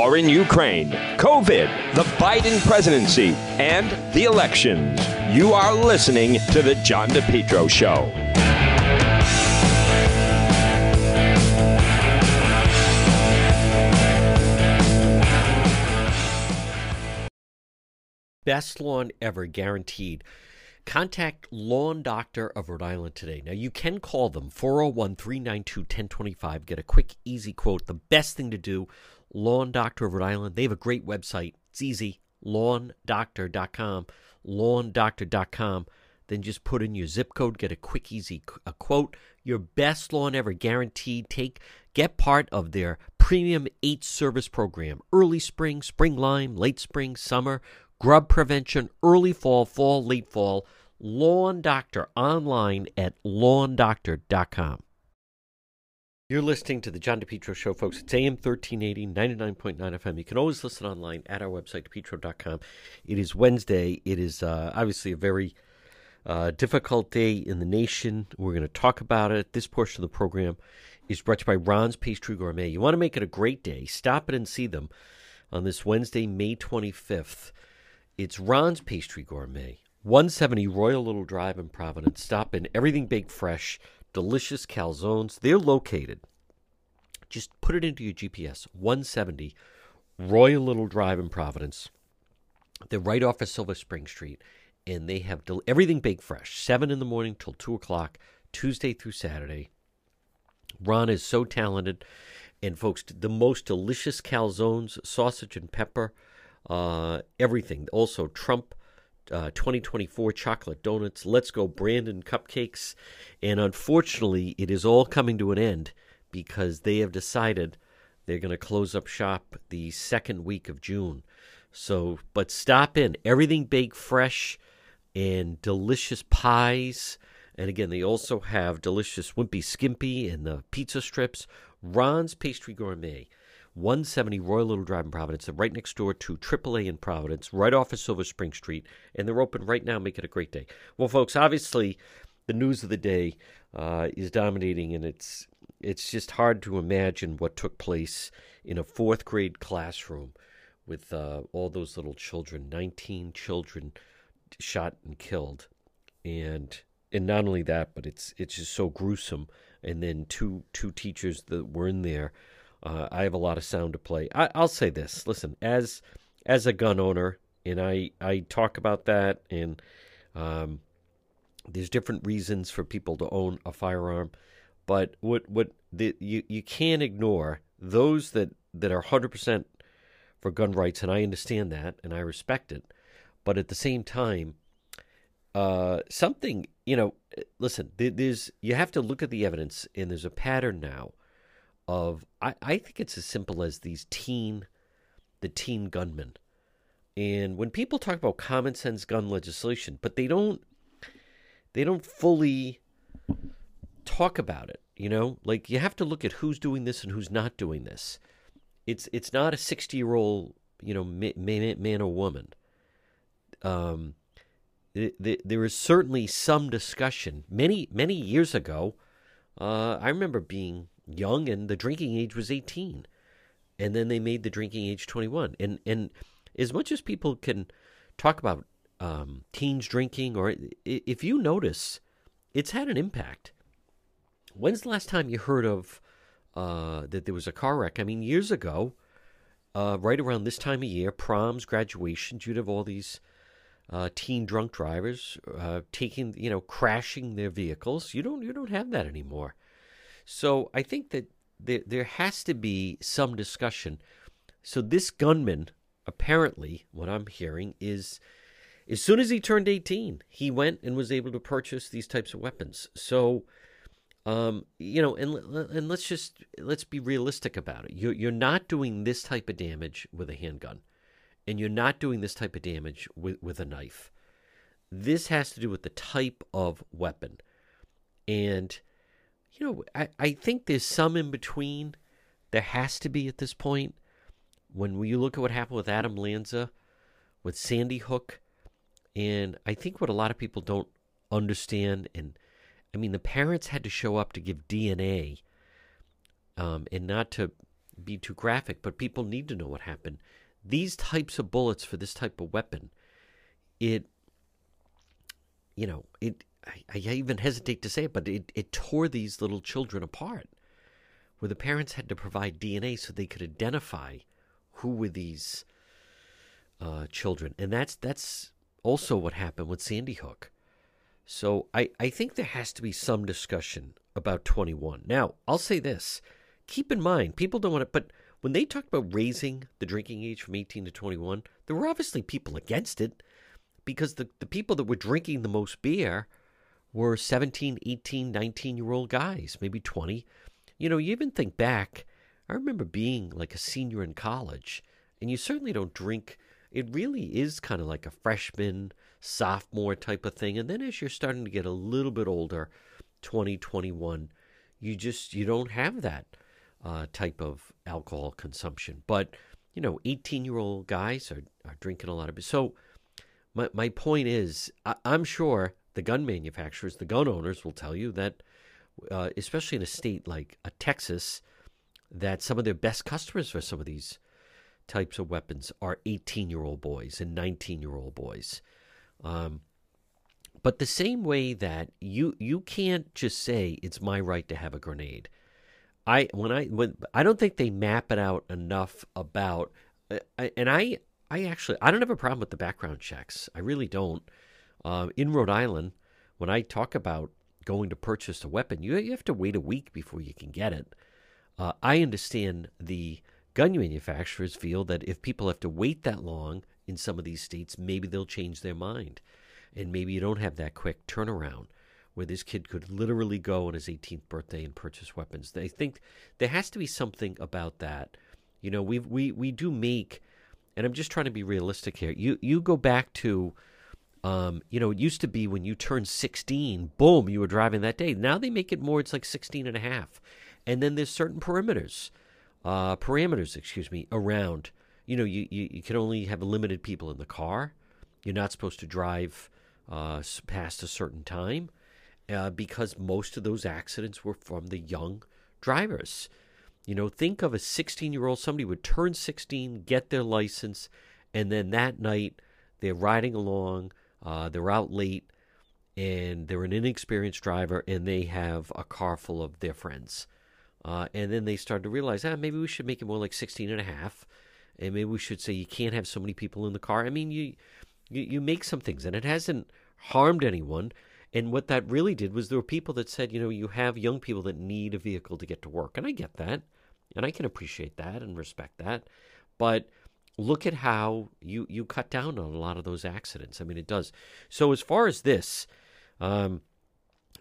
war in Ukraine, COVID, the Biden presidency, and the elections. You are listening to The John DePetro Show. Best lawn ever guaranteed. Contact Lawn Doctor of Rhode Island today. Now, you can call them 401 392 1025. Get a quick, easy quote. The best thing to do, Lawn Doctor of Rhode Island. They have a great website. It's easy lawndoctor.com. Lawndoctor.com. Then just put in your zip code, get a quick, easy a quote. Your best lawn ever guaranteed. Take Get part of their premium eight service program early spring, spring lime, late spring, summer, grub prevention, early fall, fall, late fall. Lawn Doctor online at lawndoctor.com. You're listening to the John DePetro Show, folks. It's AM 1380, 99.9 FM. You can always listen online at our website, depetro.com. It is Wednesday. It is uh, obviously a very uh, difficult day in the nation. We're going to talk about it. This portion of the program is brought to you by Ron's Pastry Gourmet. You want to make it a great day, stop it and see them on this Wednesday, May 25th. It's Ron's Pastry Gourmet. 170 Royal Little Drive in Providence. Stop in. Everything baked fresh, delicious calzones. They're located. Just put it into your GPS. 170 Royal Little Drive in Providence. They're right off of Silver Spring Street, and they have del- everything baked fresh. Seven in the morning till two o'clock, Tuesday through Saturday. Ron is so talented, and folks, the most delicious calzones, sausage and pepper, uh, everything. Also, Trump uh, 2024 chocolate donuts, Let's Go Brandon cupcakes. And unfortunately, it is all coming to an end because they have decided they're going to close up shop the second week of June. So, but stop in. Everything baked fresh and delicious pies. And again, they also have delicious Wimpy Skimpy and the pizza strips. Ron's Pastry Gourmet. 170 Royal Little Drive in Providence. They're right next door to AAA in Providence, right off of Silver Spring Street, and they're open right now. Make it a great day. Well, folks, obviously, the news of the day uh, is dominating, and it's it's just hard to imagine what took place in a fourth grade classroom with uh, all those little children, 19 children shot and killed, and and not only that, but it's it's just so gruesome. And then two two teachers that were in there uh, I have a lot of sound to play. I, will say this: listen, as as a gun owner, and I I talk about that, and um, there's different reasons for people to own a firearm, but what what the, you you can't ignore those that that are hundred percent for gun rights, and I understand that, and I respect it, but at the same time, uh, something you know, listen, there's you have to look at the evidence, and there's a pattern now of I, I think it's as simple as these teen the teen gunmen. And when people talk about common sense gun legislation, but they don't they don't fully talk about it, you know? Like you have to look at who's doing this and who's not doing this. It's it's not a 60-year-old, you know, man, man or woman. Um there is certainly some discussion. Many many years ago, uh, I remember being young and the drinking age was 18 and then they made the drinking age 21 and and as much as people can talk about um, teens drinking or if you notice it's had an impact. When's the last time you heard of uh, that there was a car wreck? I mean years ago uh, right around this time of year proms graduations you'd have all these uh, teen drunk drivers uh, taking you know crashing their vehicles. You don't you don't have that anymore so I think that there, there has to be some discussion. So this gunman, apparently, what I'm hearing is as soon as he turned 18, he went and was able to purchase these types of weapons. So, um, you know, and and let's just let's be realistic about it. You're you're not doing this type of damage with a handgun, and you're not doing this type of damage with with a knife. This has to do with the type of weapon, and you know, I, I think there's some in between. There has to be at this point. When you look at what happened with Adam Lanza, with Sandy Hook, and I think what a lot of people don't understand, and I mean, the parents had to show up to give DNA, um, and not to be too graphic, but people need to know what happened. These types of bullets for this type of weapon, it, you know, it. I, I even hesitate to say it, but it, it tore these little children apart, where the parents had to provide DNA so they could identify who were these uh, children, and that's that's also what happened with Sandy Hook. So I, I think there has to be some discussion about 21. Now, I'll say this. Keep in mind, people don't want to, but when they talked about raising the drinking age from 18 to 21, there were obviously people against it because the, the people that were drinking the most beer were 17, 18, 19 year old guys, maybe 20. You know, you even think back, I remember being like a senior in college, and you certainly don't drink. It really is kind of like a freshman, sophomore type of thing. And then as you're starting to get a little bit older, 20, 21, you just you don't have that uh, type of alcohol consumption. But you know, 18 year old guys are, are drinking a lot of it. So my my point is, I, I'm sure the gun manufacturers, the gun owners, will tell you that, uh, especially in a state like uh, Texas, that some of their best customers for some of these types of weapons are 18 year old boys and 19 year old boys. Um, but the same way that you you can't just say it's my right to have a grenade. I when I when I don't think they map it out enough about uh, and I I actually I don't have a problem with the background checks. I really don't. Uh, in Rhode Island, when I talk about going to purchase a weapon, you you have to wait a week before you can get it. Uh, I understand the gun manufacturers feel that if people have to wait that long in some of these states, maybe they'll change their mind and maybe you don't have that quick turnaround where this kid could literally go on his 18th birthday and purchase weapons. They think there has to be something about that. You know, we we we do make, and I'm just trying to be realistic here. You you go back to, um, you know, it used to be when you turned 16, boom, you were driving that day. Now they make it more. It's like 16 and a half, and then there's certain perimeters, uh, parameters, excuse me, around. You know, you, you, you can only have limited people in the car. You're not supposed to drive uh, past a certain time uh, because most of those accidents were from the young drivers. You know, think of a 16 year old, somebody would turn 16, get their license, and then that night they're riding along, uh, they're out late, and they're an inexperienced driver, and they have a car full of their friends. Uh, and then they start to realize, ah, maybe we should make it more like 16 and a half. And maybe we should say you can't have so many people in the car. I mean, you, you, you make some things, and it hasn't harmed anyone. And what that really did was there were people that said, you know, you have young people that need a vehicle to get to work. And I get that. And I can appreciate that and respect that. But look at how you, you cut down on a lot of those accidents. I mean, it does. So, as far as this, um,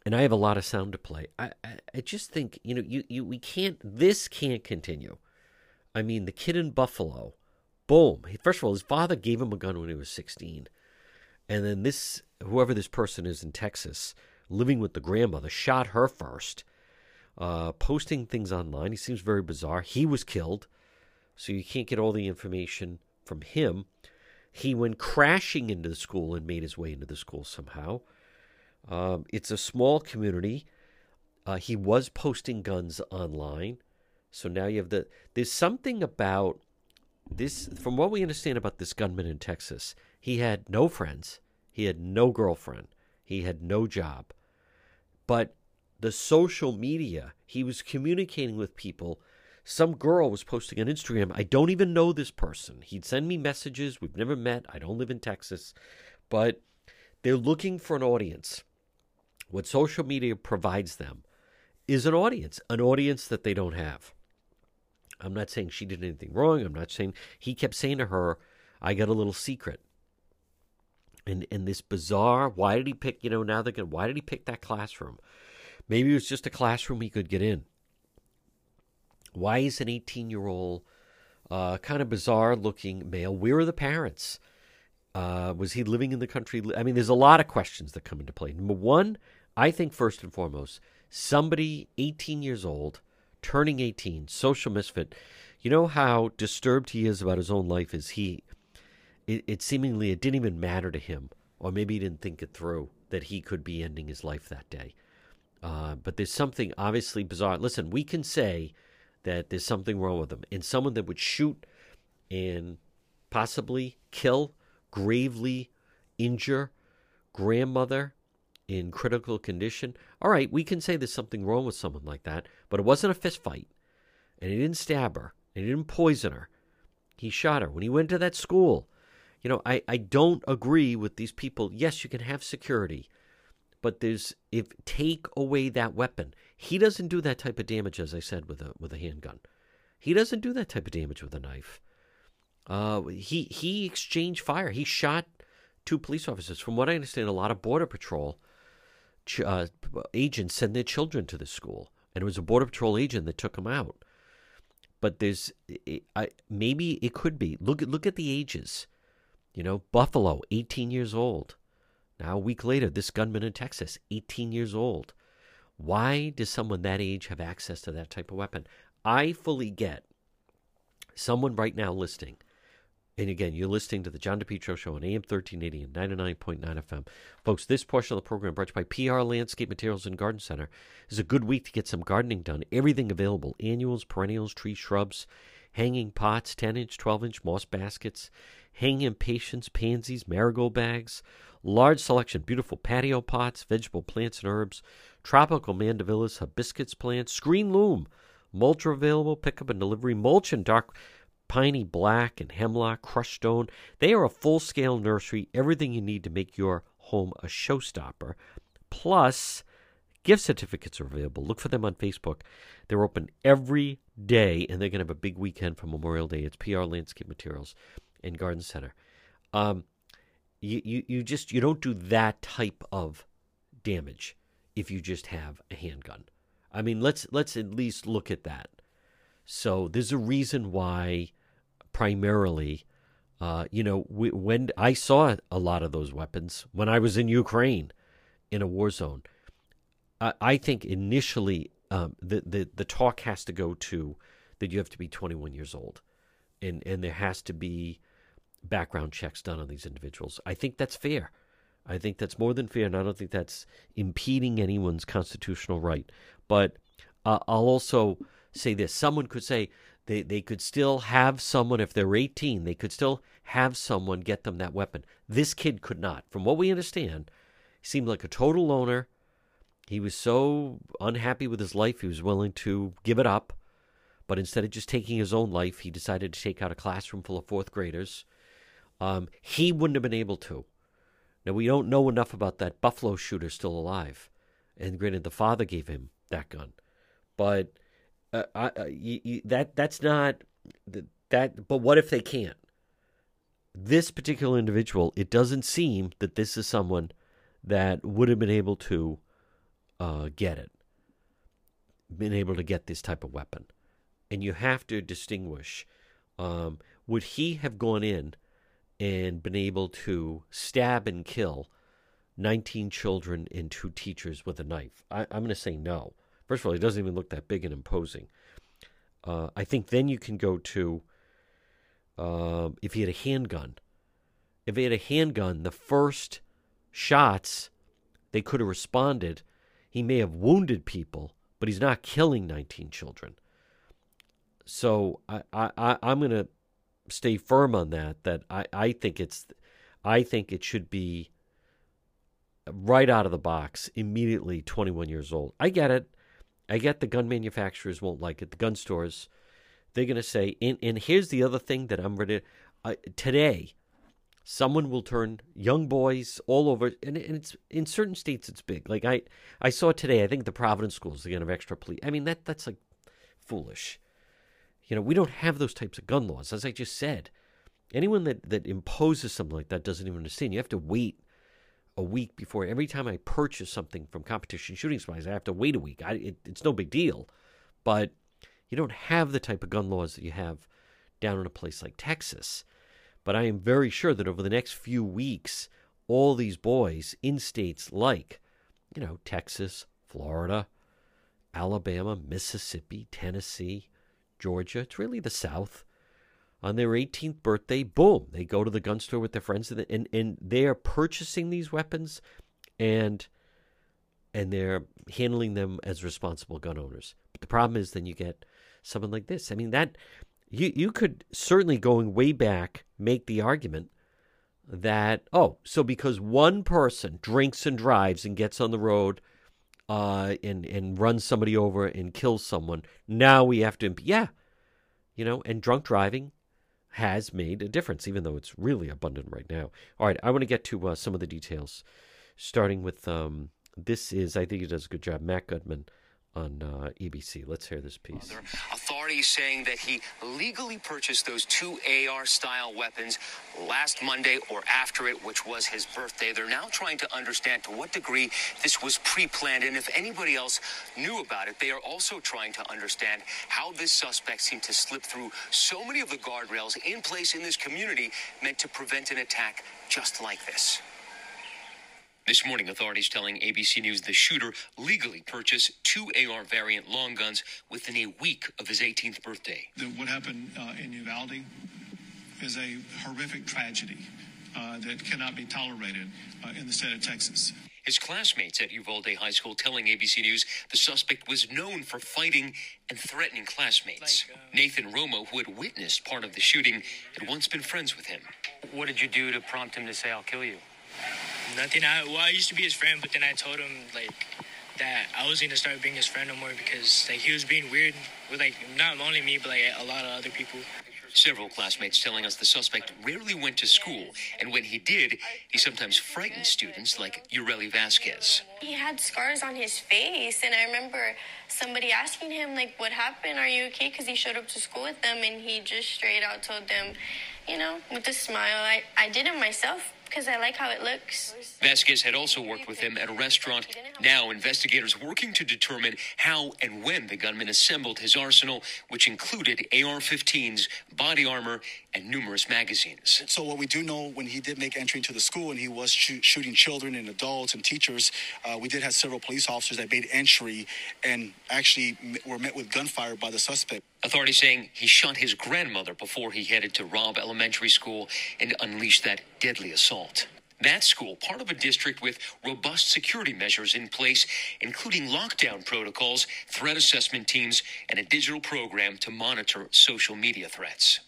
and I have a lot of sound to play, I, I, I just think, you know, you, you, we can't, this can't continue. I mean, the kid in Buffalo, boom. First of all, his father gave him a gun when he was 16. And then this, whoever this person is in Texas, living with the grandmother, shot her first, uh, posting things online. He seems very bizarre. He was killed, so you can't get all the information from him. He went crashing into the school and made his way into the school somehow. Um, it's a small community. Uh, he was posting guns online. So now you have the. There's something about this, from what we understand about this gunman in Texas, he had no friends, he had no girlfriend, he had no job. But the social media, he was communicating with people. Some girl was posting on Instagram, I don't even know this person. He'd send me messages. We've never met. I don't live in Texas. But they're looking for an audience. What social media provides them is an audience, an audience that they don't have. I'm not saying she did anything wrong. I'm not saying he kept saying to her, I got a little secret. And and this bizarre, why did he pick, you know, now they're going, why did he pick that classroom? Maybe it was just a classroom he could get in. Why is an 18 year old, uh, kind of bizarre looking male? Where are the parents? Uh, was he living in the country? I mean, there's a lot of questions that come into play. Number one, I think first and foremost, somebody 18 years old turning 18, social misfit. You know how disturbed he is about his own life is he it, it seemingly it didn't even matter to him or maybe he didn't think it through that he could be ending his life that day. Uh, but there's something obviously bizarre. Listen, we can say that there's something wrong with them. And someone that would shoot and possibly kill, gravely injure grandmother in critical condition. All right, we can say there's something wrong with someone like that, but it wasn't a fist fight. And he didn't stab her, and he didn't poison her. He shot her. When he went to that school, you know, I, I don't agree with these people. Yes, you can have security, but there's if take away that weapon. He doesn't do that type of damage, as I said, with a with a handgun. He doesn't do that type of damage with a knife. Uh, he he exchanged fire. He shot two police officers. From what I understand, a lot of border patrol uh, agents send their children to the school, and it was a border patrol agent that took them out. But there's I, maybe it could be. Look at look at the ages. You know, Buffalo, 18 years old. Now, a week later, this gunman in Texas, 18 years old. Why does someone that age have access to that type of weapon? I fully get someone right now listening and again, you're listening to the John DePetro Show on AM 1380 and 99.9 FM. Folks, this portion of the program brought to you by PR Landscape Materials and Garden Center is a good week to get some gardening done. Everything available annuals, perennials, trees, shrubs, hanging pots, 10 inch, 12 inch moss baskets, hanging impatiens, pansies, marigold bags, large selection, beautiful patio pots, vegetable plants and herbs, tropical mandevillas, hibiscus plants, screen loam, mulch available, pickup and delivery, mulch and dark piney black and hemlock, crushed stone. They are a full scale nursery, everything you need to make your home a showstopper. Plus, gift certificates are available. Look for them on Facebook. They're open every day, and they're going to have a big weekend for Memorial Day. It's PR Landscape Materials and Garden Center. Um, you, you, you just you don't do that type of damage if you just have a handgun. I mean, let's let's at least look at that. So there's a reason why primarily. Uh, you know, we, when I saw a lot of those weapons when I was in Ukraine in a war zone, I, I think initially um, the, the the talk has to go to that you have to be 21 years old, and and there has to be background checks done on these individuals. I think that's fair. I think that's more than fair, and I don't think that's impeding anyone's constitutional right. But uh, I'll also say this: someone could say, they, they could still have someone, if they're 18, they could still have someone get them that weapon. This kid could not. From what we understand, he seemed like a total loner. He was so unhappy with his life, he was willing to give it up. But instead of just taking his own life, he decided to take out a classroom full of fourth graders. Um, he wouldn't have been able to. Now, we don't know enough about that Buffalo shooter still alive. And granted, the father gave him that gun. But uh, I, uh, you, you, that that's not that. But what if they can't? This particular individual, it doesn't seem that this is someone that would have been able to uh, get it, been able to get this type of weapon, and you have to distinguish. Um, would he have gone in and been able to stab and kill 19 children and two teachers with a knife? I, I'm going to say no. First of all, he doesn't even look that big and imposing. Uh, I think then you can go to uh, if he had a handgun. If he had a handgun, the first shots they could have responded. He may have wounded people, but he's not killing 19 children. So I, I, I'm going to stay firm on that. That I, I think it's, I think it should be right out of the box immediately 21 years old. I get it. I get the gun manufacturers won't like it. The gun stores, they're going to say, and, and here's the other thing that I'm ready uh, today. Someone will turn young boys all over, and, and it's in certain states it's big. Like I, I saw today. I think the Providence schools are going to have extra police. I mean that that's like foolish. You know, we don't have those types of gun laws, as I just said. Anyone that, that imposes something like that doesn't even understand. You have to wait a week before. Every time I purchase something from competition shooting supplies, I have to wait a week. I, it, it's no big deal, but you don't have the type of gun laws that you have down in a place like Texas. But I am very sure that over the next few weeks, all these boys in states like, you know, Texas, Florida, Alabama, Mississippi, Tennessee, Georgia, it's really the South, on their 18th birthday, boom, they go to the gun store with their friends and, and, and they are purchasing these weapons and and they're handling them as responsible gun owners. But the problem is then you get someone like this. I mean, that you you could certainly going way back make the argument that oh, so because one person drinks and drives and gets on the road uh, and and runs somebody over and kills someone, now we have to yeah, you know, and drunk driving has made a difference, even though it's really abundant right now. All right, I want to get to uh, some of the details, starting with um, this is I think he does a good job, Matt Gutman on uh, ABC. Let's hear this piece. Authorities saying that he legally purchased those two AR style weapons last Monday or after it, which was his birthday. They're now trying to understand to what degree this was pre planned and if anybody else knew about it. They are also trying to understand how this suspect seemed to slip through so many of the guardrails in place in this community meant to prevent an attack just like this. This morning, authorities telling ABC News the shooter legally purchased two AR variant long guns within a week of his 18th birthday. The, what happened uh, in Uvalde is a horrific tragedy uh, that cannot be tolerated uh, in the state of Texas. His classmates at Uvalde High School telling ABC News the suspect was known for fighting and threatening classmates. Like, uh, Nathan Romo, who had witnessed part of the shooting, had once been friends with him. What did you do to prompt him to say, I'll kill you? Nothing. I well, I used to be his friend, but then I told him like that I was gonna start being his friend no more because like he was being weird with like not only me but like a lot of other people. Several classmates telling us the suspect rarely went to school, and when he did, he sometimes frightened students like Ureli Vasquez. He had scars on his face, and I remember somebody asking him, like, what happened? Are you okay? Because he showed up to school with them, and he just straight out told them, you know, with a smile, I, I did it myself because I like how it looks. Vasquez had also worked with him at a restaurant. Now, investigators working to determine how and when the gunman assembled his arsenal, which included AR 15s, body armor, and numerous magazines. So, what we do know when he did make entry into the school and he was sh- shooting children and adults and teachers, uh, we did have several police officers that made entry and actually were met with gunfire by the suspect. Authorities saying he shot his grandmother before he headed to Robb Elementary School and unleashed that deadly assault. That school, part of a district with robust security measures in place, including lockdown protocols, threat assessment teams, and a digital program to monitor social media threats.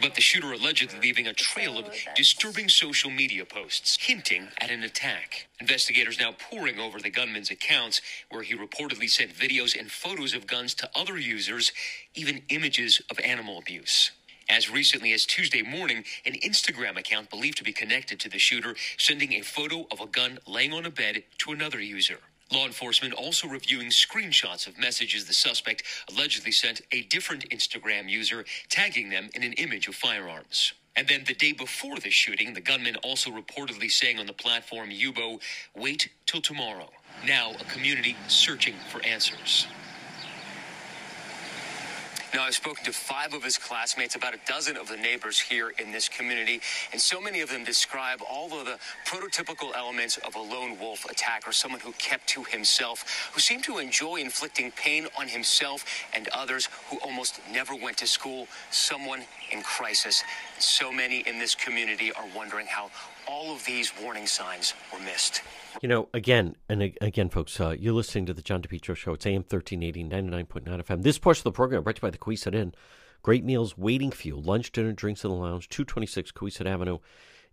But the shooter allegedly leaving a trail of disturbing social media posts hinting at an attack. Investigators now poring over the gunman's accounts, where he reportedly sent videos and photos of guns to other users, even images of animal abuse. As recently as Tuesday morning, an Instagram account believed to be connected to the shooter sending a photo of a gun laying on a bed to another user. Law enforcement also reviewing screenshots of messages the suspect allegedly sent a different Instagram user, tagging them in an image of firearms. And then the day before the shooting, the gunman also reportedly saying on the platform Yubo, wait till tomorrow. Now a community searching for answers. Now, I've spoken to five of his classmates, about a dozen of the neighbors here in this community, and so many of them describe all of the prototypical elements of a lone wolf attacker, someone who kept to himself, who seemed to enjoy inflicting pain on himself and others, who almost never went to school, someone in crisis. So many in this community are wondering how all of these warning signs were missed. You know, again, and again, folks, uh, you're listening to the John DePetro Show. It's AM 1380, 99.9 FM. This portion of the program brought to you by the Cowesett Inn. Great meals waiting for you. Lunch, dinner, drinks in the lounge, 226 Cowesett Avenue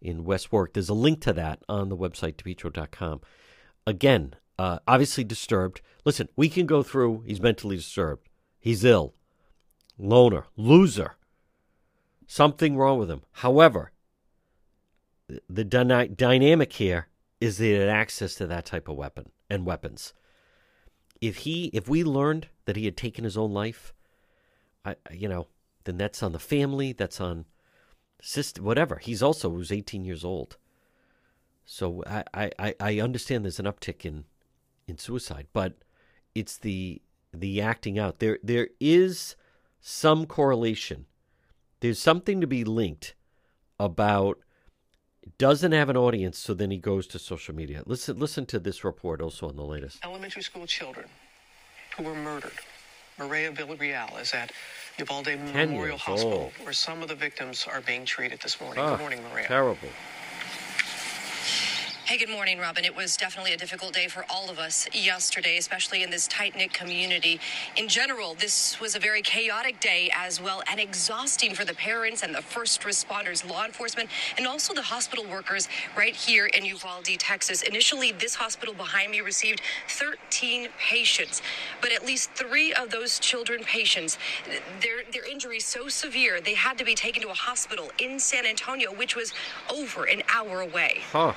in West Warwick. There's a link to that on the website, depetro.com. Again, uh, obviously disturbed. Listen, we can go through, he's mentally disturbed. He's ill. Loner. Loser. Something wrong with him. However, the dyna- dynamic here is he had access to that type of weapon and weapons. If he, if we learned that he had taken his own life, I, you know, then that's on the family, that's on sister, whatever. He's also was 18 years old, so I, I, I understand there's an uptick in, in suicide, but it's the the acting out. There there is some correlation. There's something to be linked about doesn't have an audience, so then he goes to social media. Listen, listen to this report also on the latest. Elementary school children who were murdered. Mireya Villarreal is at Uvalde Memorial Hospital, old. where some of the victims are being treated this morning. Good ah, morning, Mireya. Terrible. Hey, good morning, Robin. It was definitely a difficult day for all of us yesterday, especially in this tight knit community. In general, this was a very chaotic day as well and exhausting for the parents and the first responders, law enforcement, and also the hospital workers right here in Uvalde, Texas. Initially, this hospital behind me received 13 patients, but at least three of those children patients, their, their injuries so severe, they had to be taken to a hospital in San Antonio, which was over an hour away. Huh.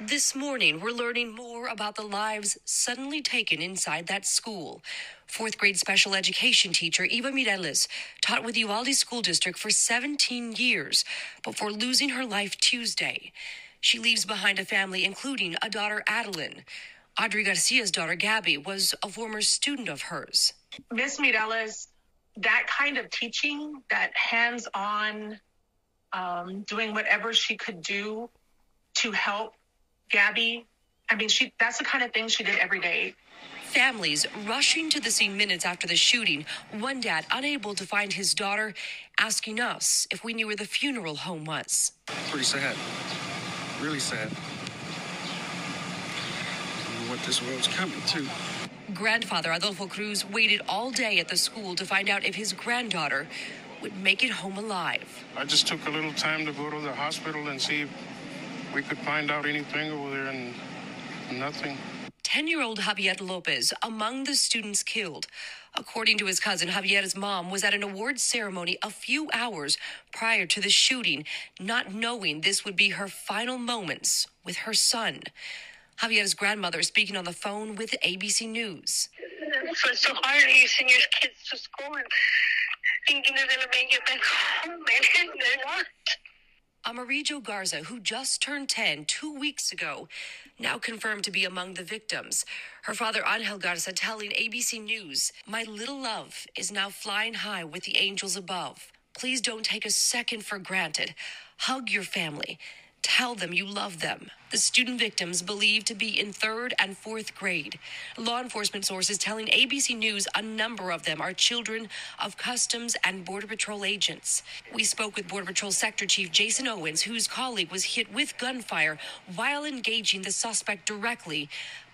This morning, we're learning more about the lives suddenly taken inside that school. Fourth grade special education teacher Eva Mireles taught with the Uvalde School District for 17 years before losing her life Tuesday. She leaves behind a family, including a daughter, Adeline. Audrey Garcia's daughter, Gabby, was a former student of hers. Miss Mireles, that kind of teaching, that hands on, um, doing whatever she could do to help Gabby, I mean, she that's the kind of thing she did every day. Families rushing to the scene minutes after the shooting. One dad unable to find his daughter, asking us if we knew where the funeral home was. Pretty sad. Really sad. what this world's coming to. Grandfather Adolfo Cruz waited all day at the school to find out if his granddaughter would make it home alive. I just took a little time to go to the hospital and see if we could find out anything over there, and nothing. 10 year old Xavier Lopez among the students killed. According to his cousin, Xavier's mom was at an awards ceremony a few hours prior to the shooting, not knowing this would be her final moments with her son. Xavier's grandmother speaking on the phone with ABC News. It's so hard. You send your kids to school and thinking they're going to make it back home, and they're not. Amerie Jo Garza, who just turned 10 two weeks ago, now confirmed to be among the victims. Her father, Angel Garza, telling ABC News, My little love is now flying high with the angels above. Please don't take a second for granted. Hug your family. Tell them you love them. The student victims believed to be in third and fourth grade. Law enforcement sources telling ABC News a number of them are children of Customs and Border Patrol agents. We spoke with Border Patrol Sector Chief Jason Owens, whose colleague was hit with gunfire while engaging the suspect directly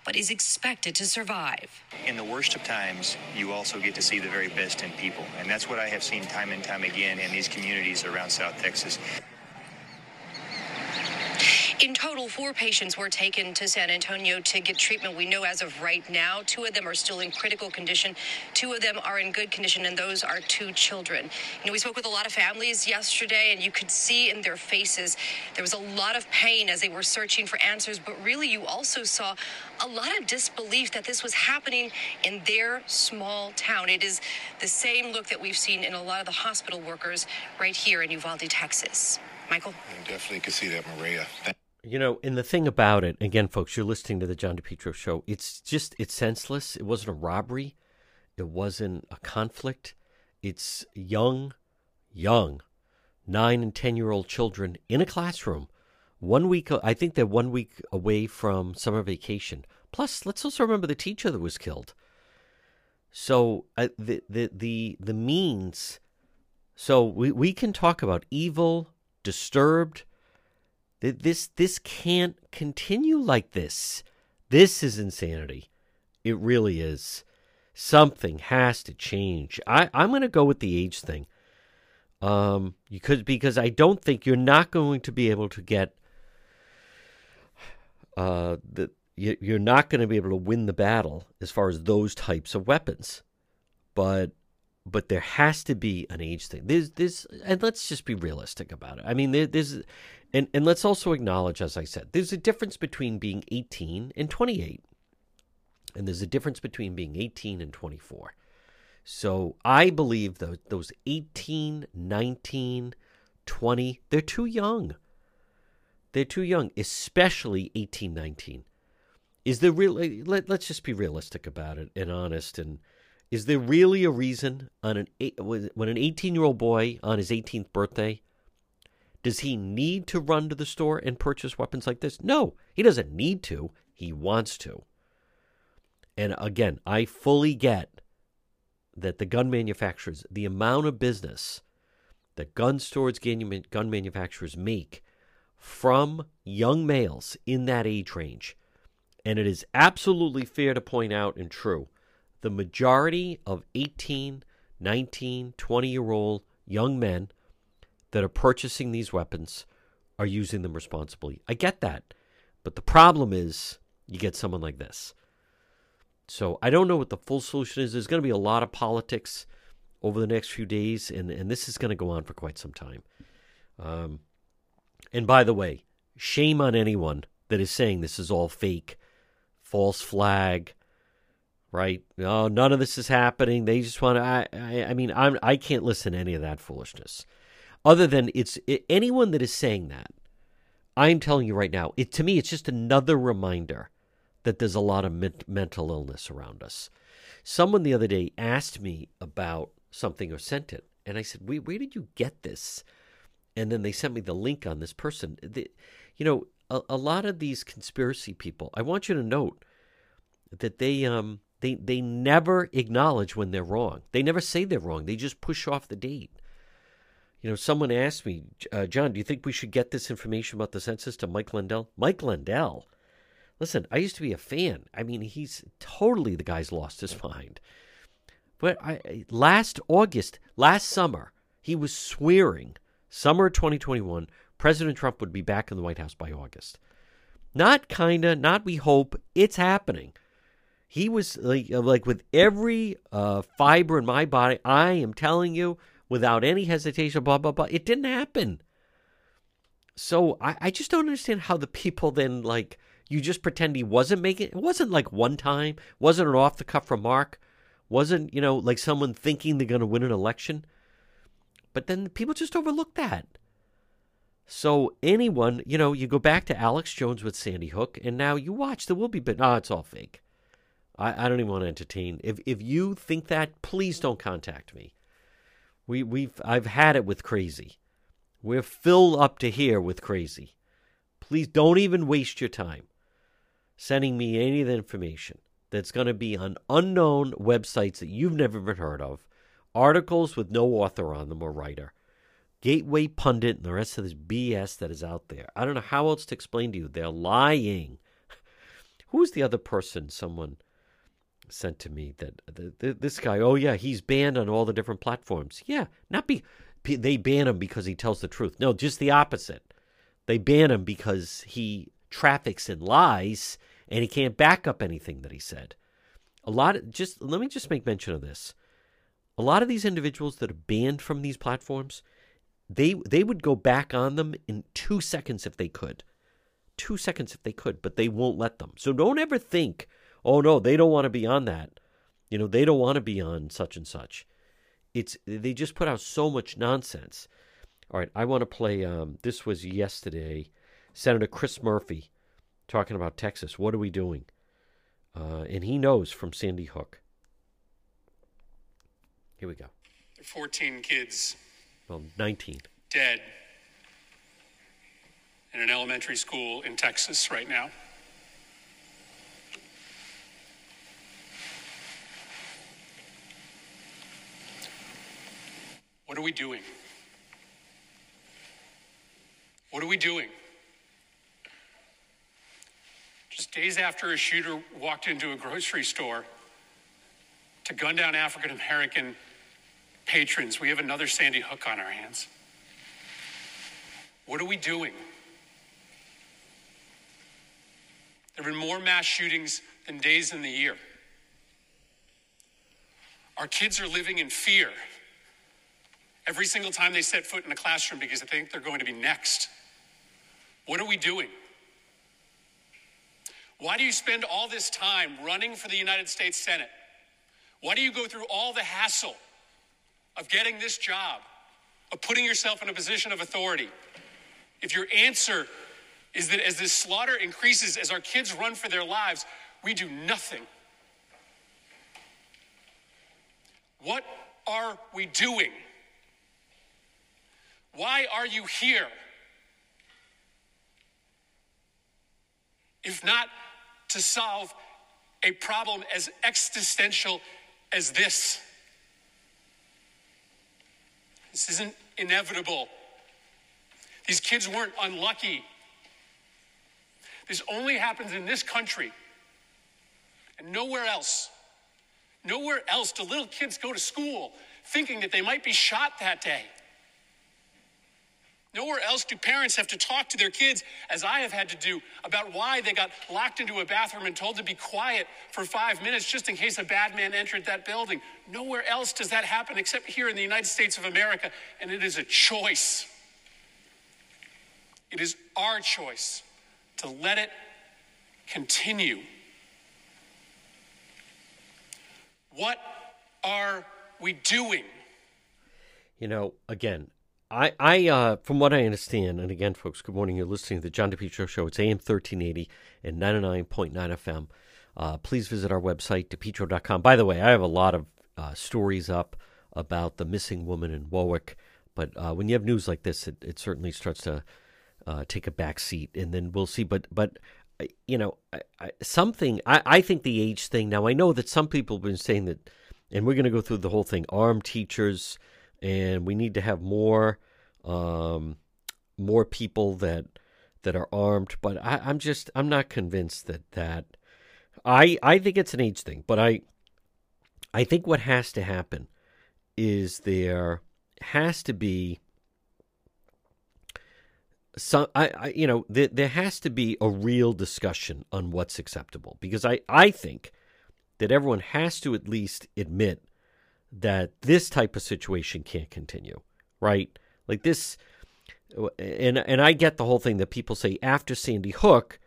but is expected to survive. In the worst of times, you also get to see the very best in people. And that's what I have seen time and time again in these communities around South Texas. In total, four patients were taken to San Antonio to get treatment. We know as of right now, two of them are still in critical condition. Two of them are in good condition, and those are two children. You know, we spoke with a lot of families yesterday, and you could see in their faces there was a lot of pain as they were searching for answers. But really, you also saw a lot of disbelief that this was happening in their small town. It is the same look that we've seen in a lot of the hospital workers right here in Uvalde, Texas. Michael? I definitely could see that, Mireya. You know, and the thing about it, again, folks, you're listening to the John DePetro show. It's just, it's senseless. It wasn't a robbery. It wasn't a conflict. It's young, young, nine and 10 year old children in a classroom. One week, I think they're one week away from summer vacation. Plus, let's also remember the teacher that was killed. So uh, the, the, the, the means, so we, we can talk about evil, disturbed, this this can't continue like this. This is insanity. It really is. Something has to change. I, I'm going to go with the age thing. Um, you could because I don't think you're not going to be able to get uh the you, you're not going to be able to win the battle as far as those types of weapons. But but there has to be an age thing. There's this, and let's just be realistic about it. I mean, there, there's, and and let's also acknowledge, as I said, there's a difference between being 18 and 28, and there's a difference between being 18 and 24. So I believe those those 18, 19, 20, they're too young. They're too young, especially 18, 19. Is there really? Let, let's just be realistic about it and honest and is there really a reason on an when an 18 year old boy on his 18th birthday does he need to run to the store and purchase weapons like this? No, he doesn't need to. He wants to. And again, I fully get that the gun manufacturers, the amount of business that gun stores, gun manufacturers make from young males in that age range. And it is absolutely fair to point out and true the majority of 18, 19, 20 year old young men that are purchasing these weapons are using them responsibly. I get that. But the problem is you get someone like this. So I don't know what the full solution is. There's going to be a lot of politics over the next few days, and, and this is going to go on for quite some time. Um, and by the way, shame on anyone that is saying this is all fake, false flag, right? No, none of this is happening. They just want to. I, I, I mean, I'm, I can't listen to any of that foolishness. Other than it's it, anyone that is saying that, I'm telling you right now. It to me, it's just another reminder that there's a lot of mental illness around us. Someone the other day asked me about something or sent it, and I said, "Where, where did you get this?" And then they sent me the link on this person. The, you know, a, a lot of these conspiracy people. I want you to note that they um they they never acknowledge when they're wrong. They never say they're wrong. They just push off the date. You know, someone asked me, uh, John, do you think we should get this information about the census to Mike Lindell? Mike Lindell Listen, I used to be a fan. I mean, he's totally the guy's lost his mind. But I, last August, last summer, he was swearing, summer 2021, President Trump would be back in the White House by August. Not kinda, not we hope, it's happening. He was like, like with every uh, fiber in my body, I am telling you, without any hesitation, blah, blah, blah. It didn't happen. So I, I just don't understand how the people then like you just pretend he wasn't making it wasn't like one time wasn't an off the cuff remark wasn't you know like someone thinking they're going to win an election. But then people just overlook that. So anyone you know you go back to alex jones with sandy hook and now you watch there will be but no it's all fake. I, I don't even want to entertain. If if you think that please don't contact me we we've i've had it with crazy we're filled up to here with crazy please don't even waste your time sending me any of the information that's going to be on unknown websites that you've never even heard of, articles with no author on them or writer, Gateway Pundit, and the rest of this BS that is out there. I don't know how else to explain to you. They're lying. Who's the other person someone sent to me that uh, the, the, this guy, oh, yeah, he's banned on all the different platforms. Yeah, not be they ban him because he tells the truth. No, just the opposite. They ban him because he traffics in lies and he can't back up anything that he said. A lot of, just let me just make mention of this. A lot of these individuals that are banned from these platforms, they they would go back on them in 2 seconds if they could. 2 seconds if they could, but they won't let them. So don't ever think, "Oh no, they don't want to be on that." You know, they don't want to be on such and such. It's they just put out so much nonsense. All right, I want to play um, this was yesterday. Senator Chris Murphy talking about Texas. What are we doing? Uh, and he knows from Sandy Hook. Here we go. 14 kids. Well, 19. Dead in an elementary school in Texas right now. Are we doing? What are we doing? Just days after a shooter walked into a grocery store to gun down African American patrons, we have another Sandy Hook on our hands. What are we doing? There have been more mass shootings than days in the year. Our kids are living in fear every single time they set foot in a classroom because they think they're going to be next. What are we doing? Why do you spend all this time running for the United States Senate? Why do you go through all the hassle of getting this job, of putting yourself in a position of authority? If your answer is that as this slaughter increases, as our kids run for their lives, we do nothing. What are we doing? Why are you here? If not to solve a problem as existential as this. This isn't inevitable. These kids weren't unlucky This only happens in this country and nowhere else. Nowhere else do little kids go to school thinking that they might be shot that day. Nowhere else do parents have to talk to their kids, as I have had to do, about why they got locked into a bathroom and told to be quiet for five minutes just in case a bad man entered that building. Nowhere else does that happen except here in the United States of America, and it is a choice. It is our choice to let it continue. What are we doing? You know, again, I, I, uh, from what I understand, and again, folks, good morning. You're listening to the John DePetro Show. It's AM 1380 and 99.9 FM. Uh, please visit our website, depetro.com. By the way, I have a lot of uh, stories up about the missing woman in Warwick, but uh, when you have news like this, it, it certainly starts to uh, take a back seat, and then we'll see. But, but you know, I, I, something, I, I think the age thing, now I know that some people have been saying that, and we're going to go through the whole thing, armed teachers – and we need to have more um, more people that that are armed. But I, I'm just I'm not convinced that that I I think it's an age thing, but I I think what has to happen is there has to be some I, I you know there, there has to be a real discussion on what's acceptable because I I think that everyone has to at least admit that this type of situation can't continue, right? Like this, and and I get the whole thing that people say after Sandy Hook,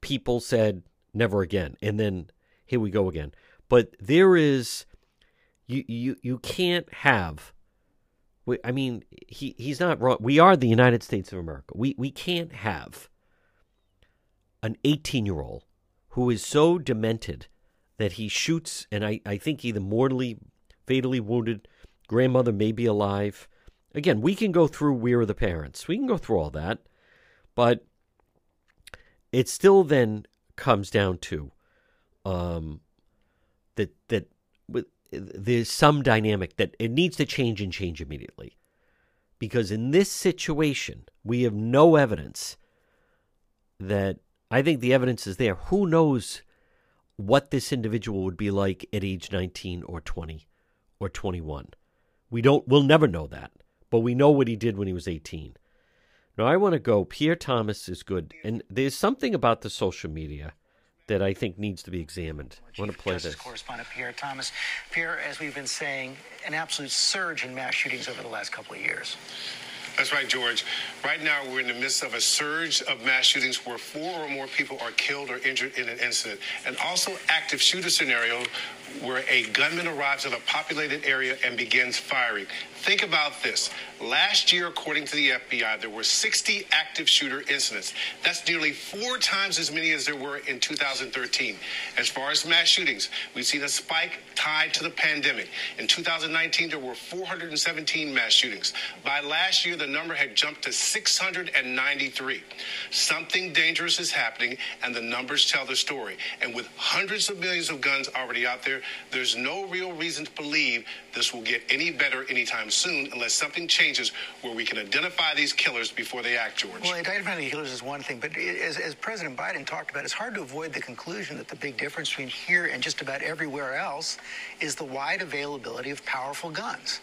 people said never again, and then here we go again. But there is, you you you can't have. I mean, he he's not wrong. We are the United States of America. We we can't have an 18 year old who is so demented that he shoots, and I, I think either mortally fatally wounded. Grandmother may be alive. Again, we can go through Where Are the Parents? We can go through all that. But it still then comes down to um, that that there's some dynamic that it needs to change and change immediately. Because in this situation, we have no evidence that I think the evidence is there. Who knows what this individual would be like at age 19 or 20? Or 21. We don't we'll never know that, but we know what he did when he was 18. Now I want to go Pierre Thomas is good and there's something about the social media that I think needs to be examined. I want to play Justice this. Correspondent Pierre Thomas. Pierre, as we've been saying, an absolute surge in mass shootings over the last couple of years. That's right, George. Right now, we're in the midst of a surge of mass shootings where four or more people are killed or injured in an incident, and also active shooter scenario where a gunman arrives at a populated area and begins firing. Think about this. Last year, according to the FBI, there were 60 active shooter incidents. That's nearly four times as many as there were in 2013. As far as mass shootings, we've seen a spike tied to the pandemic. In 2019, there were 417 mass shootings. By last year, the number had jumped to 693. Something dangerous is happening, and the numbers tell the story. And with hundreds of millions of guns already out there, there's no real reason to believe this will get any better anytime soon unless something changes where we can identify these killers before they act, George. Well, identifying the killers is one thing, but as, as President Biden talked about, it's hard to avoid the conclusion that the big difference between here and just about everywhere else is the wide availability of powerful guns.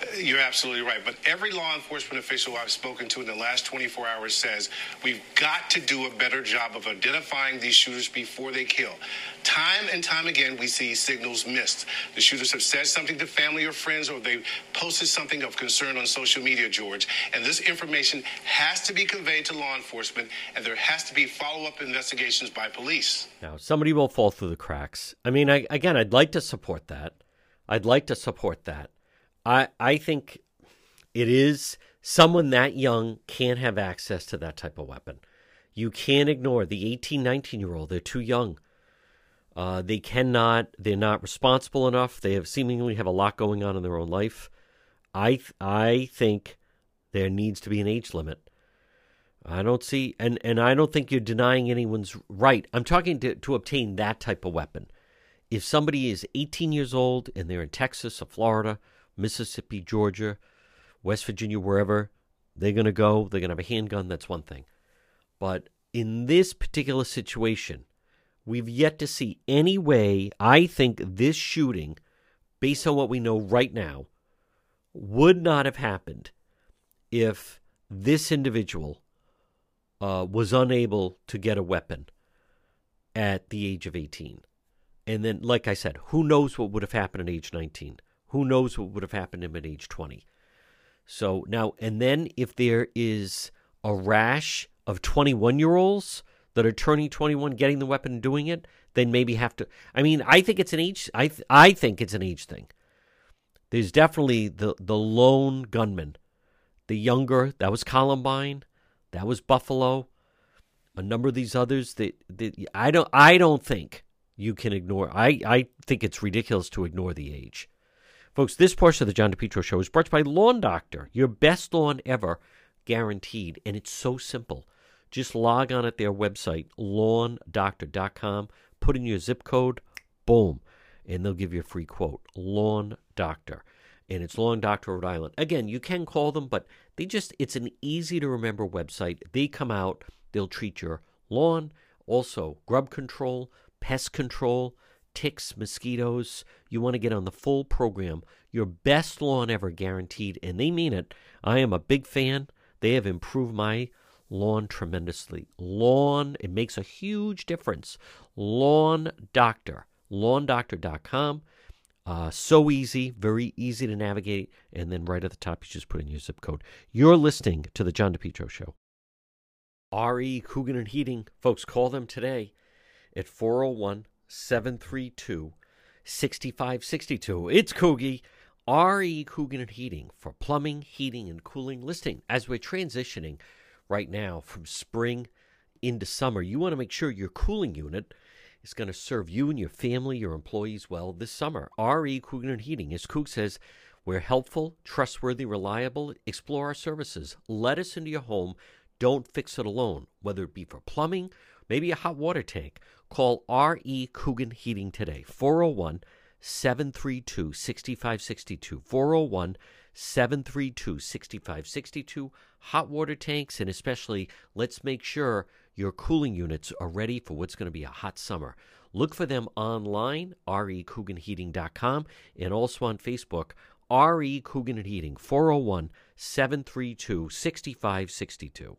Uh, you're absolutely right. But every law enforcement official I've spoken to in the last 24 hours says we've got to do a better job of identifying these shooters before they kill. Time and time again, we see signals missed. The shooters have said something to family or friends, or they've posted something of concern on social media, George. And this information has to be conveyed to law enforcement, and there has to be follow up investigations by police. Now, somebody will fall through the cracks. I mean, I, again, I'd like to support that. I'd like to support that. I I think it is someone that young can't have access to that type of weapon. You can't ignore the 18, 19 year old. They're too young. Uh, they cannot. They're not responsible enough. They have seemingly have a lot going on in their own life. I I think there needs to be an age limit. I don't see, and and I don't think you're denying anyone's right. I'm talking to to obtain that type of weapon. If somebody is 18 years old and they're in Texas or Florida Mississippi, Georgia, West Virginia, wherever they're going to go, they're going to have a handgun. That's one thing. But in this particular situation, we've yet to see any way I think this shooting, based on what we know right now, would not have happened if this individual uh, was unable to get a weapon at the age of 18. And then, like I said, who knows what would have happened at age 19? Who knows what would have happened to him at age 20? So now, and then if there is a rash of 21 year olds that are turning 21, getting the weapon and doing it, then maybe have to. I mean, I think it's an age. I th- I think it's an age thing. There's definitely the the lone gunman, the younger. That was Columbine, that was Buffalo. A number of these others that, that I don't I don't think you can ignore. I I think it's ridiculous to ignore the age. Folks, this portion of the John DePetro show is brought to you by Lawn Doctor, your best lawn ever, guaranteed. And it's so simple. Just log on at their website, lawndoctor.com, put in your zip code, boom, and they'll give you a free quote. Lawn Doctor. And it's Lawn Doctor Rhode Island. Again, you can call them, but they just, it's an easy to remember website. They come out, they'll treat your lawn, also grub control, pest control, ticks, mosquitoes. You want to get on the full program. Your best lawn ever guaranteed, and they mean it. I am a big fan. They have improved my lawn tremendously. Lawn, it makes a huge difference. Lawn Doctor, lawndoctor.com. Uh, so easy, very easy to navigate. And then right at the top, you just put in your zip code. You're listening to The John DePetro Show. RE Coogan and Heating. Folks, call them today at 401 732 6562. It's Coogie. RE Coogan and Heating for plumbing, heating, and cooling listing. As we're transitioning right now from spring into summer, you want to make sure your cooling unit is going to serve you and your family, your employees well this summer. RE Coogan and Heating, as Coog says, we're helpful, trustworthy, reliable. Explore our services. Let us into your home. Don't fix it alone, whether it be for plumbing, maybe a hot water tank. Call R.E. Coogan Heating today, 401 732 6562. 401 732 6562. Hot water tanks, and especially let's make sure your cooling units are ready for what's going to be a hot summer. Look for them online, recooganheating.com, and also on Facebook, RE Coogan Heating, 401 732 6562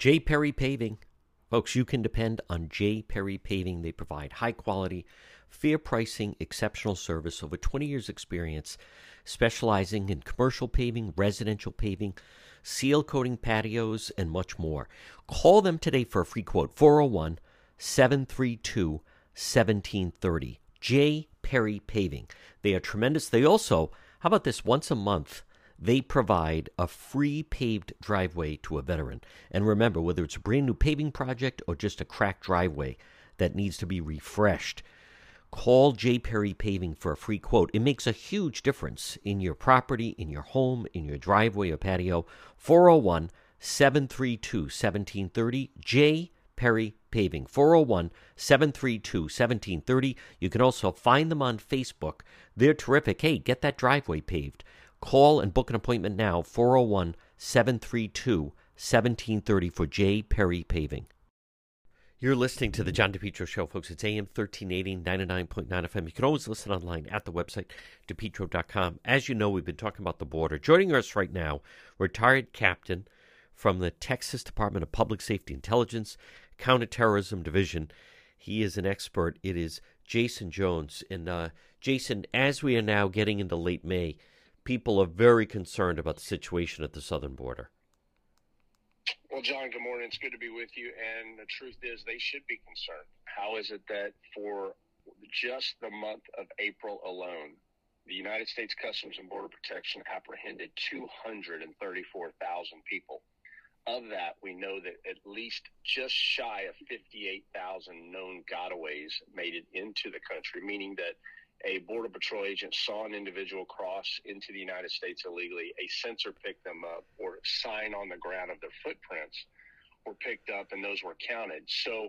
J. Perry Paving. Folks, you can depend on J. Perry Paving. They provide high quality, fair pricing, exceptional service, over 20 years' experience, specializing in commercial paving, residential paving, seal coating patios, and much more. Call them today for a free quote 401 732 1730. J. Perry Paving. They are tremendous. They also, how about this, once a month, they provide a free paved driveway to a veteran. And remember, whether it's a brand new paving project or just a cracked driveway that needs to be refreshed, call J. Perry Paving for a free quote. It makes a huge difference in your property, in your home, in your driveway or patio. 401 732 1730. J. Perry Paving. 401 732 1730. You can also find them on Facebook. They're terrific. Hey, get that driveway paved. Call and book an appointment now, 401 732 1730 for J. Perry Paving. You're listening to the John DePetro Show, folks. It's AM 1380, 99.9 FM. You can always listen online at the website, depetro.com. As you know, we've been talking about the border. Joining us right now, retired captain from the Texas Department of Public Safety Intelligence, Counterterrorism Division. He is an expert. It is Jason Jones. And uh, Jason, as we are now getting into late May, people are very concerned about the situation at the southern border. Well, John, good morning. It's good to be with you. And the truth is, they should be concerned. How is it that for just the month of April alone, the United States Customs and Border Protection apprehended 234,000 people Of that, we know that at least just shy of 58,000 known gotaways made it into the country, meaning that a Border Patrol agent saw an individual cross into the United States illegally, a sensor picked them up, or a sign on the ground of their footprints were picked up, and those were counted. So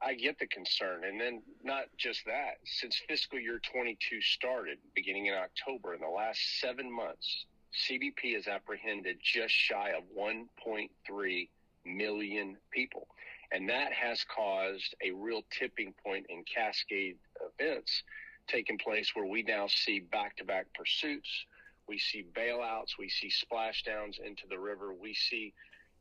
I get the concern. And then not just that, since fiscal year 22 started, beginning in October, in the last seven months, CBP has apprehended just shy of 1.3 million people. And that has caused a real tipping point in cascade events taking place where we now see back to back pursuits. We see bailouts. We see splashdowns into the river. We see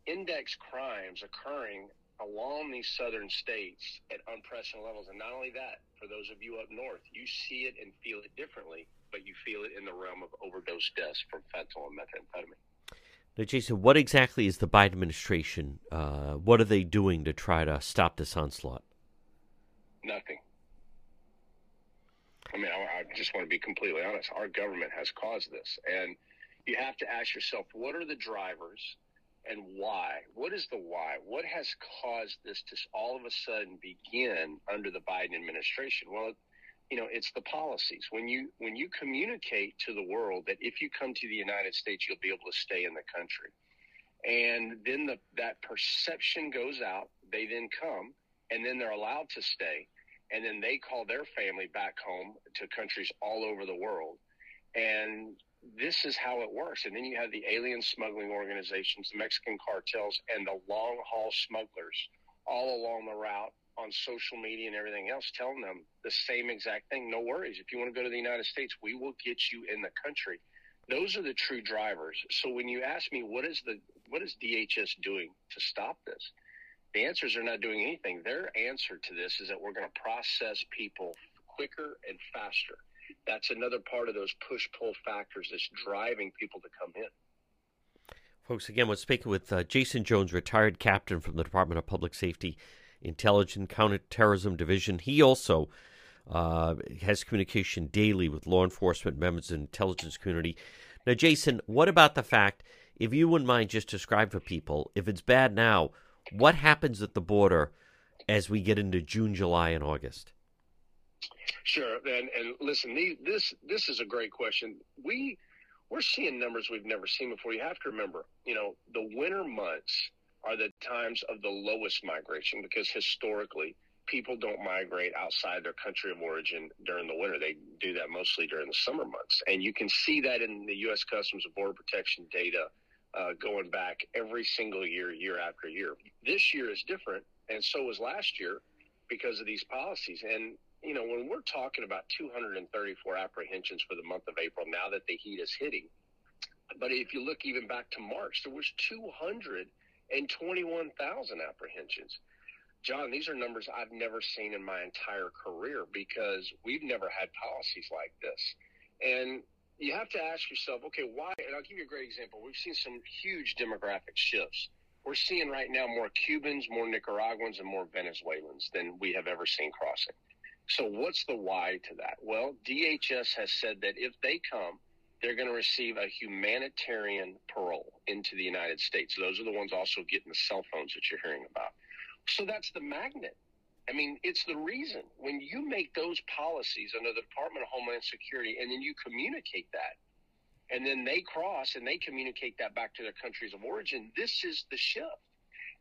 index crimes occurring along these southern states at unprecedented levels. And not only that, for those of you up north, you see it and feel it differently, but you feel it in the realm of overdose deaths from fentanyl and methamphetamine. Now, Jason, what exactly is the Biden administration? Uh, what are they doing to try to stop this onslaught? Nothing. I mean, I, I just want to be completely honest. Our government has caused this, and you have to ask yourself, what are the drivers? and why? What is the why? What has caused this to all of a sudden begin under the Biden administration? Well, you know, it's the policies. When you when you communicate to the world that if you come to the United States, you'll be able to stay in the country, and then the, that perception goes out. They then come, and then they're allowed to stay, and then they call their family back home to countries all over the world, and this is how it works. And then you have the alien smuggling organizations, the Mexican cartels, and the long haul smugglers all along the route on social media and everything else telling them the same exact thing. No worries. If you want to go to the United States, we will get you in the country. Those are the true drivers. So when you ask me what is the what is DHS doing to stop this? The answers are not doing anything. Their answer to this is that we're going to process people quicker and faster that's another part of those push pull factors that's driving people to come in. Folks, again, we're speaking with uh, Jason Jones, retired captain from the Department of Public Safety, Intelligence Counterterrorism Division. He also uh, has communication daily with law enforcement members and intelligence community. Now, Jason, what about the fact, if you wouldn't mind just describe for people, if it's bad now, what happens at the border as we get into June, July, and August? Sure, and and listen, this this is a great question. We we're seeing numbers we've never seen before. You have to remember, you know, the winter months are the times of the lowest migration because historically people don't migrate outside their country of origin during the winter. They do that mostly during the summer months, and you can see that in the U.S. Customs and Border Protection data uh, going back every single year, year after year. This year is different, and so was last year because of these policies. And you know, when we're talking about 234 apprehensions for the month of April, now that the heat is hitting, but if you look even back to March, there was 221,000 apprehensions. John, these are numbers I've never seen in my entire career because we've never had policies like this. And you have to ask yourself, okay, why? And I'll give you a great example. We've seen some huge demographic shifts. We're seeing right now more Cubans, more Nicaraguans, and more Venezuelans than we have ever seen crossing. So what's the why to that? Well, DHS has said that if they come, they're going to receive a humanitarian parole into the United States. Those are the ones also getting the cell phones that you're hearing about. So that's the magnet. I mean, it's the reason when you make those policies under the Department of Homeland Security and then you communicate that, and then they cross and they communicate that back to their countries of origin, this is the shift.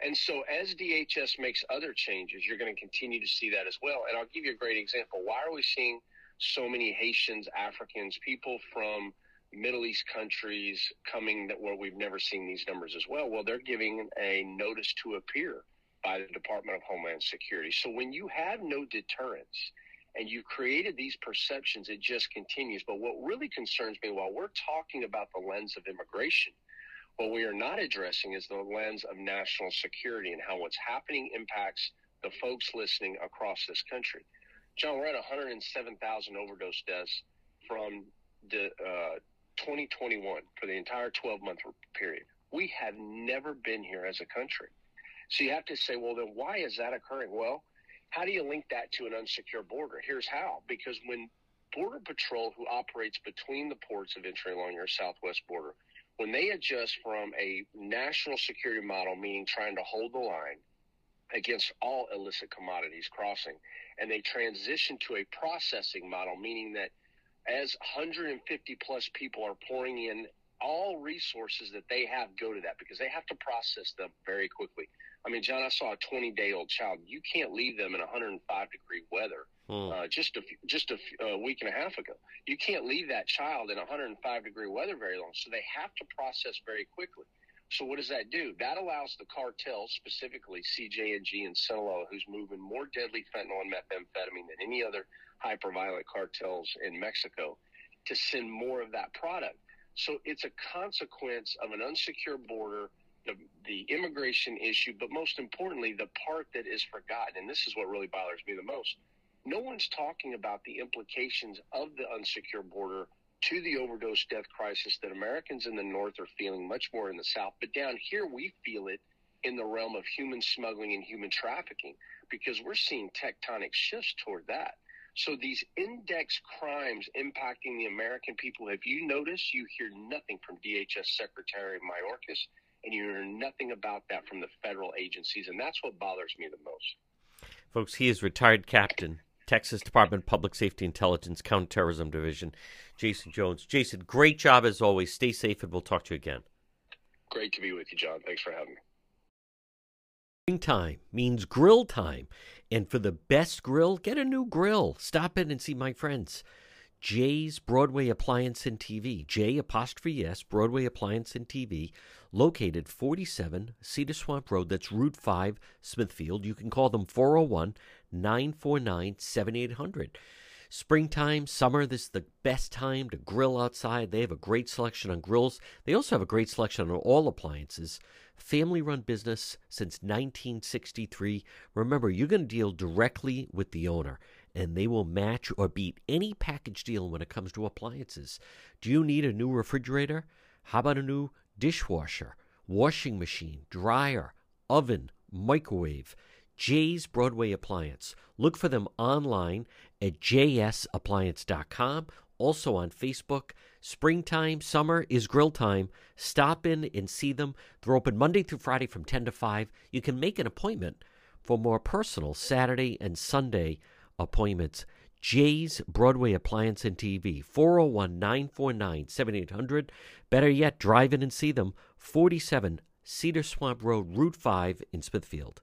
And so as DHS makes other changes, you're going to continue to see that as well. And I'll give you a great example. Why are we seeing so many Haitians, Africans, people from Middle East countries coming that where we've never seen these numbers as well? Well, they're giving a notice to appear by the Department of Homeland Security. So when you have no deterrence and you've created these perceptions, it just continues. But what really concerns me while we're talking about the lens of immigration – what we are not addressing is the lens of national security and how what's happening impacts the folks listening across this country. John, we're at 107,000 overdose deaths from the uh, 2021 for the entire 12 month period. We have never been here as a country. So you have to say, well, then why is that occurring? Well, how do you link that to an unsecure border? Here's how. Because when Border Patrol, who operates between the ports of entry along your southwest border, when they adjust from a national security model, meaning trying to hold the line against all illicit commodities crossing, and they transition to a processing model, meaning that as 150 plus people are pouring in all resources that they have go to that because they have to process them very quickly. I mean, John, I saw a 20 day old child. You can't leave them in 105 degree weather. Hmm. Uh, just a just a, a week and a half ago, you can't leave that child in 105 degree weather very long. So they have to process very quickly. So what does that do? That allows the cartels, specifically CJNG and Sinaloa, who's moving more deadly fentanyl and methamphetamine than any other hyperviolent cartels in Mexico, to send more of that product. So it's a consequence of an unsecure border, the, the immigration issue, but most importantly, the part that is forgotten. And this is what really bothers me the most. No one's talking about the implications of the unsecure border to the overdose death crisis that Americans in the North are feeling much more in the South. But down here, we feel it in the realm of human smuggling and human trafficking because we're seeing tectonic shifts toward that. So these index crimes impacting the American people, have you noticed you hear nothing from DHS Secretary Mayorkas and you hear nothing about that from the federal agencies. And that's what bothers me the most. Folks, he is retired captain, Texas Department of Public Safety Intelligence Counterterrorism Division, Jason Jones. Jason, great job as always. Stay safe and we'll talk to you again. Great to be with you, John. Thanks for having me. Springtime means grill time. And for the best grill, get a new grill. Stop in and see my friends. Jay's Broadway Appliance and TV. J apostrophe S, Broadway Appliance and TV, located 47 Cedar Swamp Road. That's Route 5, Smithfield. You can call them 401 949 7800. Springtime, summer, this is the best time to grill outside. They have a great selection on grills. They also have a great selection on all appliances. Family run business since 1963. Remember, you're going to deal directly with the owner, and they will match or beat any package deal when it comes to appliances. Do you need a new refrigerator? How about a new dishwasher, washing machine, dryer, oven, microwave? Jay's Broadway Appliance. Look for them online at jsappliance.com. Also on Facebook. Springtime, summer is grill time. Stop in and see them. They're open Monday through Friday from 10 to 5. You can make an appointment for more personal Saturday and Sunday appointments. Jay's Broadway Appliance and TV, 401 949 7800. Better yet, drive in and see them, 47 Cedar Swamp Road, Route 5 in Smithfield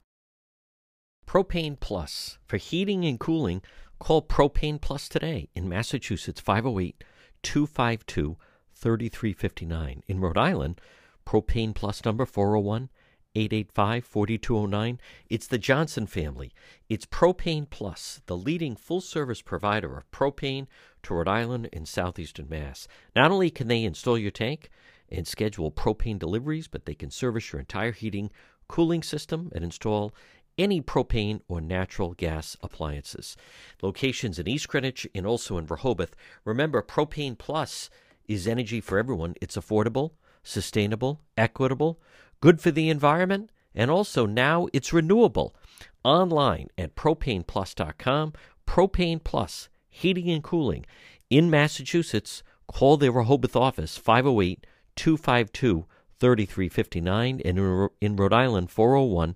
Propane Plus. For heating and cooling, call Propane Plus today in Massachusetts 508 252 3359. In Rhode Island, Propane Plus number 401 885 4209. It's the Johnson family. It's Propane Plus, the leading full service provider of propane to Rhode Island and southeastern Mass. Not only can they install your tank and schedule propane deliveries, but they can service your entire heating, cooling system and install any propane or natural gas appliances. Locations in East Greenwich and also in Rehoboth. Remember, Propane Plus is energy for everyone. It's affordable, sustainable, equitable, good for the environment, and also now it's renewable. Online at propaneplus.com. Propane Plus, heating and cooling. In Massachusetts, call the Rehoboth office 508 252 3359 and in Rhode Island 401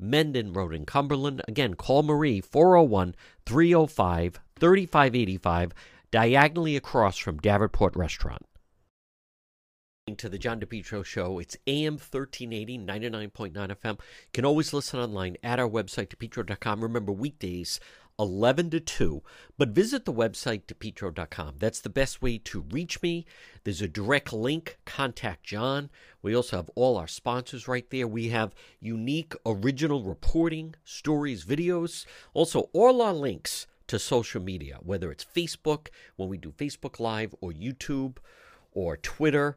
Mendon Road in Cumberland. Again, call Marie 401 305 3585, diagonally across from Davenport Restaurant. To the John DePetro Show. It's AM 1380, 99.9 FM. You can always listen online at our website, depetro.com. Remember, weekdays, 11 to 2. But visit the website, depetro.com. That's the best way to reach me. There's a direct link, contact John. We also have all our sponsors right there. We have unique original reporting, stories, videos, also all our links to social media, whether it's Facebook, when we do Facebook Live, or YouTube, or Twitter.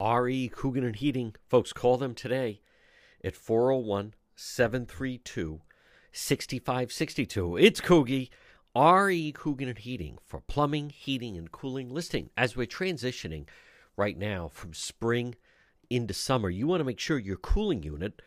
RE Coogan and Heating. Folks, call them today at 401 732 6562. It's Coogie. RE Coogan and Heating for plumbing, heating, and cooling listing. As we're transitioning right now from spring into summer, you want to make sure your cooling unit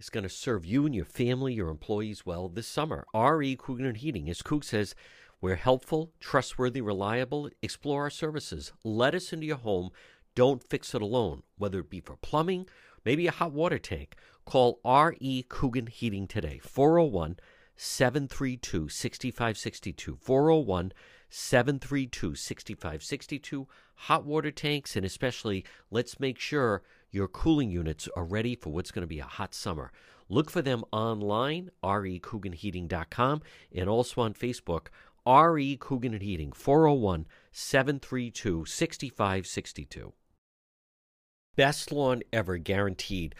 is going to serve you and your family, your employees well this summer. RE Coogan and Heating, as Coog says, we're helpful, trustworthy, reliable. Explore our services. Let us into your home don't fix it alone, whether it be for plumbing, maybe a hot water tank. Call R.E. Coogan Heating today, 401 732 6562. 401 732 6562. Hot water tanks, and especially let's make sure your cooling units are ready for what's going to be a hot summer. Look for them online, recooganheating.com, and also on Facebook, RE Coogan Heating, 401 732 6562. Best lawn ever, guaranteed.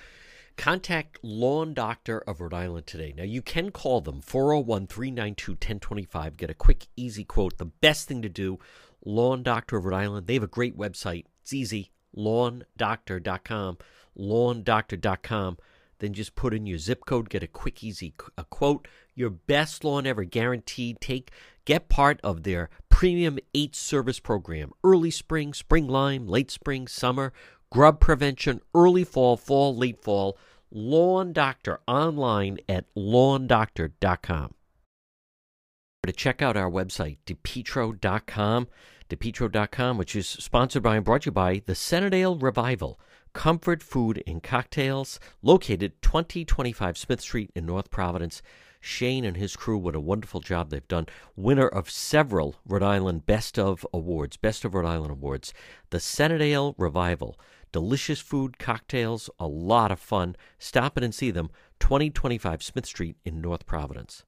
Contact Lawn Doctor of Rhode Island today. Now, you can call them 401 392 1025. Get a quick, easy quote. The best thing to do, Lawn Doctor of Rhode Island. They have a great website. It's easy lawndoctor.com. Lawndoctor.com. Then just put in your zip code, get a quick, easy a quote. Your best lawn ever, guaranteed. Take Get part of their premium eight service program early spring, spring lime, late spring, summer, grub prevention, early fall, fall, late fall. Lawn Doctor online at lawndoctor.com. To check out our website, depetro.com, depetro.com, which is sponsored by and brought to you by the Centredale Revival, comfort food and cocktails, located 2025 Smith Street in North Providence. Shane and his crew, what a wonderful job they've done. Winner of several Rhode Island Best of Awards, Best of Rhode Island Awards. The Centredale Revival. Delicious food, cocktails, a lot of fun. Stop in and see them, 2025 Smith Street in North Providence.